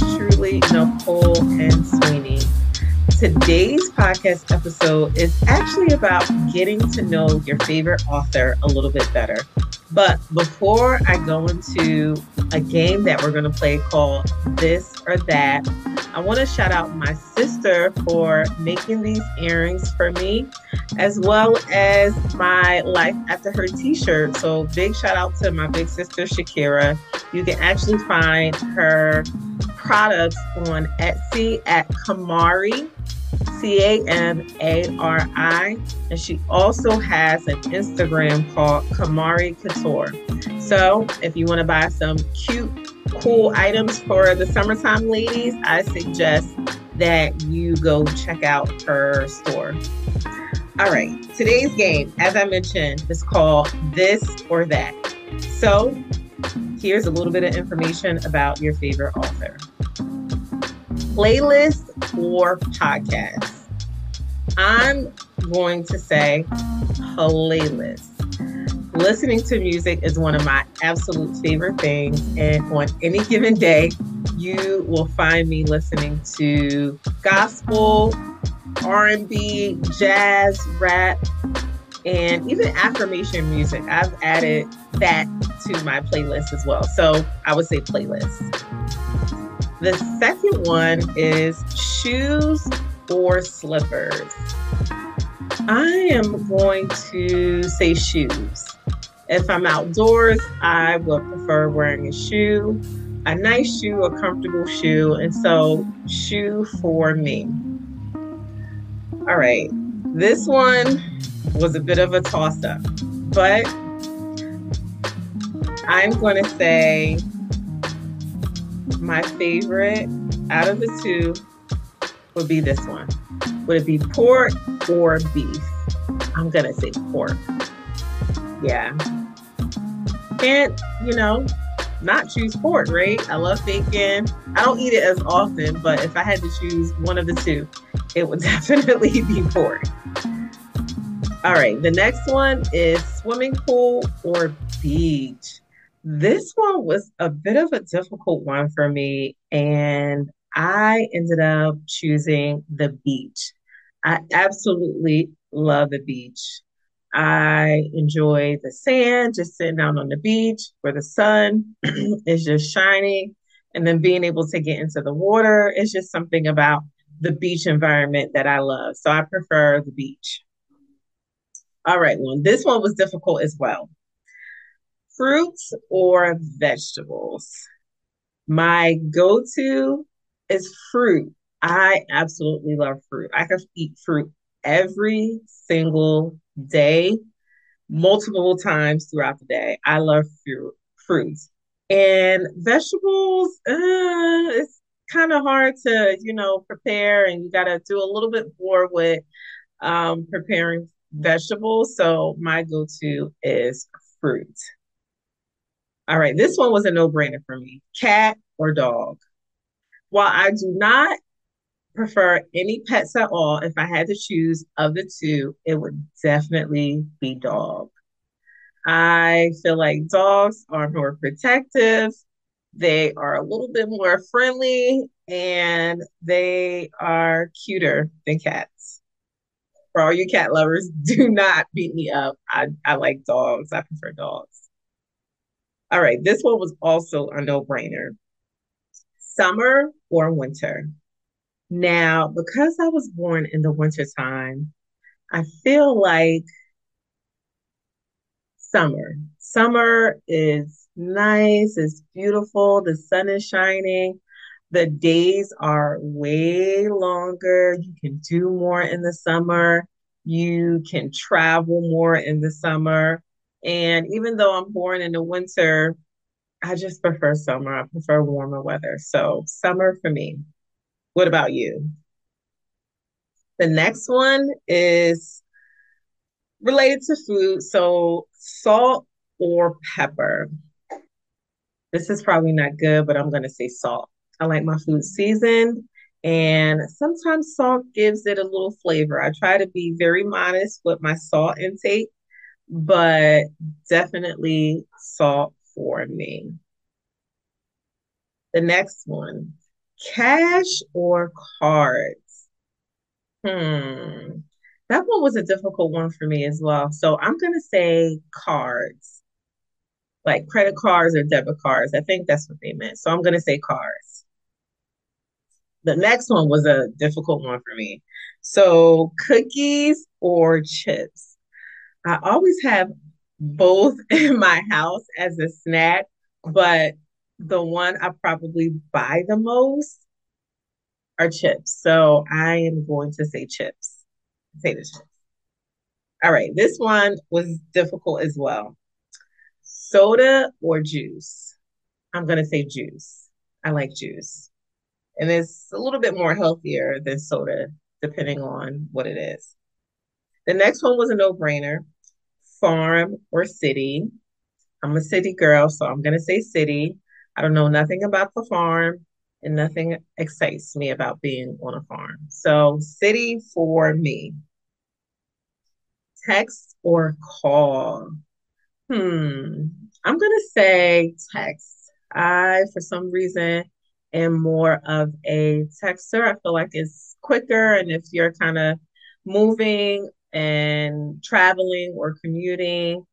yours truly, Nicole N. Sweeney. Today's podcast episode is actually about getting to know your favorite author a little bit better. But before I go into a game that we're going to play called This or That, I want to shout out my sister for making these earrings for me, as well as my Life After Hurt shirt. So, big shout out to my big sister, Shakira. You can actually find her products on Etsy at Camari, C A M A R I. And she also has an Instagram called Camari Couture. So if you want to buy some cute, cool items for the summertime ladies, I suggest that you go check out her store. All right, today's game, as I mentioned, is called This or That. So here's a little bit of information about your favorite author playlist or podcast? I'm going to say playlist. Listening to music is one of my absolute favorite things. And on any given day, you will find me listening to gospel, R&B, jazz, rap, and even affirmation music. I've added that to my playlist as well. So I would say playlist. The second one is shoes or slippers. I am going to say shoes. If I'm outdoors, I would prefer wearing a shoe, a nice shoe, a comfortable shoe. And so, shoe for me. All right. This one was a bit of a toss up, but I'm going to say my favorite out of the two would be this one. Would it be pork or beef? I'm going to say pork. Yeah. Can't, you know, not choose pork, right? I love bacon. I don't eat it as often, but if I had to choose one of the two, it would definitely be pork. All right, the next one is swimming pool or beach. This one was a bit of a difficult one for me, and I ended up choosing the beach. I absolutely love the beach. I enjoy the sand, just sitting down on the beach where the sun is just shining, and then being able to get into the water is just something about the beach environment that I love. So I prefer the beach. All right, well, this one was difficult as well fruits or vegetables? My go to is fruit. I absolutely love fruit. I can eat fruit every single day, multiple times throughout the day. I love fruit, fruits. And vegetables, uh, it's kind of hard to, you know, prepare and you got to do a little bit more with um, preparing vegetables. So my go to is fruit. All right, this one was a no brainer for me cat or dog. While I do not prefer any pets at all, if I had to choose of the two, it would definitely be dog. I feel like dogs are more protective, they are a little bit more friendly, and they are cuter than cats. For all you cat lovers, do not beat me up. I, I like dogs. I prefer dogs. All right, this one was also a no brainer summer or winter. Now, because I was born in the winter time, I feel like summer. Summer is nice, it's beautiful, the sun is shining, the days are way longer. You can do more in the summer, you can travel more in the summer. And even though I'm born in the winter, I just prefer summer. I prefer warmer weather. So, summer for me. What about you? The next one is related to food. So, salt or pepper. This is probably not good, but I'm going to say salt. I like my food seasoned, and sometimes salt gives it a little flavor. I try to be very modest with my salt intake but definitely salt for me. The next one, Cash or cards? Hmm. That one was a difficult one for me as well. So I'm going to say cards, like credit cards or debit cards. I think that's what they meant. So I'm going to say cards. The next one was a difficult one for me. So cookies or chips? I always have both in my house as a snack, but the one I probably buy the most are chips. So I am going to say chips. Say the chips. All right, this one was difficult as well. Soda or juice? I'm going to say juice. I like juice. And it's a little bit more healthier than soda, depending on what it is. The next one was a no brainer farm or city. I'm a city girl, so I'm going to say city. I don't know nothing about the farm, and nothing excites me about being on a farm. So, city for me. Text or call? Hmm. I'm going to say text. I, for some reason, am more of a texter. I feel like it's quicker. And if you're kind of moving and traveling or commuting,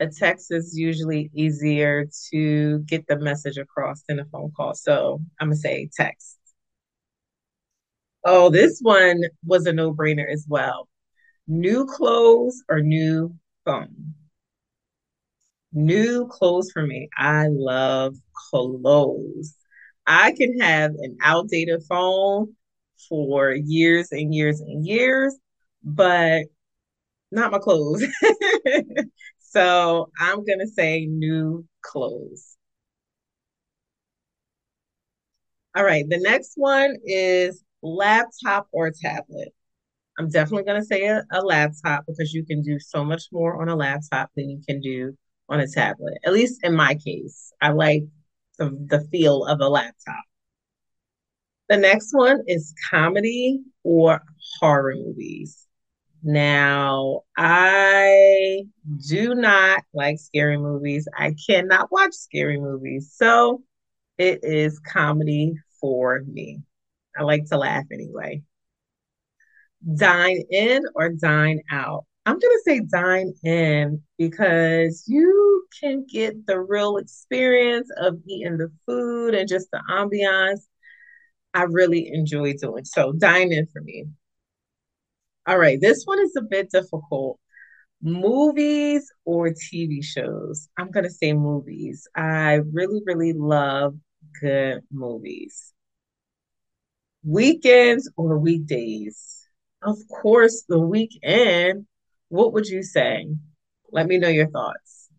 a text is usually easier to get the message across than a phone call. So I'm going to say text. Oh, this one was a no brainer as well. New clothes or new phone? New clothes for me. I love clothes. I can have an outdated phone for years and years and years, but not my clothes. so I'm going to say new clothes. All right. The next one is laptop or tablet. I'm definitely going to say a, a, laptop because you can do so much more on a laptop than you can do on a tablet. At least in my case, I like the, the feel of a laptop. The next one is comedy or horror movies. Now, I do not like scary movies. I cannot watch scary movies. So it is comedy for me. I like to laugh anyway. Dine in or dine out? I'm going to say dine in because you can get the real experience of eating the food and just the ambiance. I really enjoy doing so. Dine in for me. All right, this one is a bit difficult. Movies or TV shows? I'm going to say movies. I really, really love good movies. Weekends or weekdays? Of course, the weekend. What would you say? Let me know your thoughts.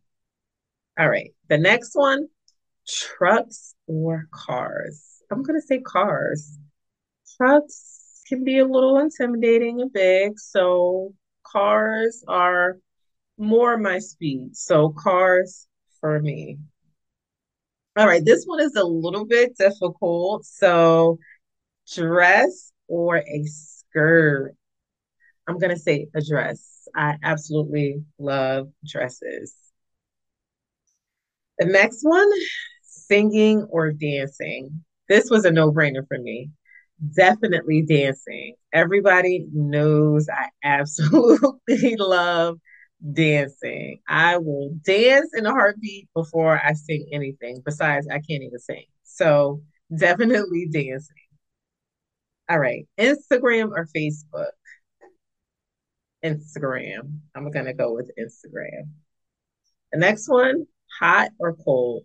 All right, the next one trucks or cars? I'm going to say cars. Trucks can be a little intimidating and big. So cars are more my speed. So cars for me. All right, this one is a little bit difficult. So dress or a skirt? I'm going to say a dress. I absolutely love dresses. The next one, singing or dancing. This was a no brainer for me definitely dancing. Everybody knows I absolutely love dancing. I will dance in a heartbeat before I sing anything. Besides, I can't even sing. So definitely dancing. All right. Instagram or Facebook? Instagram. I'm going to go with Instagram. The next one, hot or cold?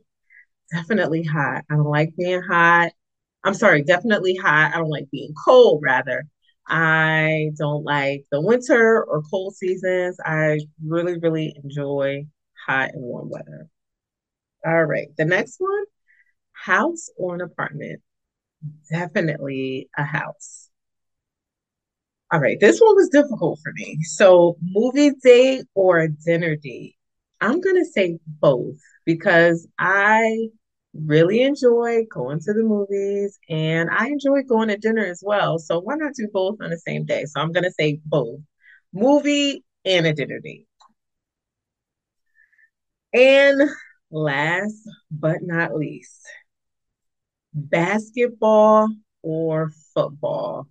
Definitely hot. I don't like being hot. I'm sorry, definitely hot. I don't like being cold, rather. I don't like the winter or cold seasons. I really, really enjoy hot and warm weather. All right, the next one house or an apartment? Definitely a house. All right, this one was difficult for me. So, movie date or dinner date? I'm going to say both because I really enjoy going to the movies and I enjoy going to dinner as well. So why not do both on the same day? So I'm going to say both movie and a dinner date. And last but not least, basketball or football?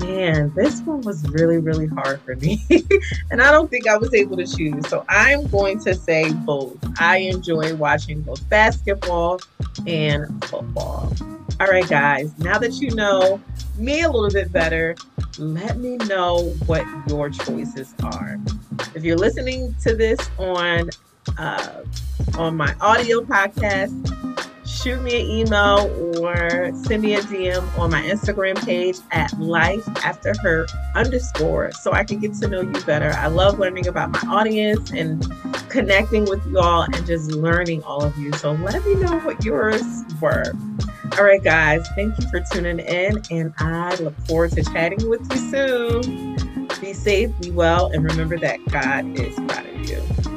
Man, this one was really, really hard for me. and I don't think I was able to choose. So I'm going to say both. I enjoy watching both basketball and football. All right, guys, now that you know me a little bit better, let me know what your choices are. If you're listening to this on uh, on my audio podcast, shoot me an email or send me a DM on my Instagram page at life after hurt underscore so I can get to know you better. I love learning about my audience and connecting with you all and just learning all of you. So let me know what yours were. All right, guys, thank you for tuning in, and I look forward to chatting with you soon. Be safe, be well, and remember that God is proud of you.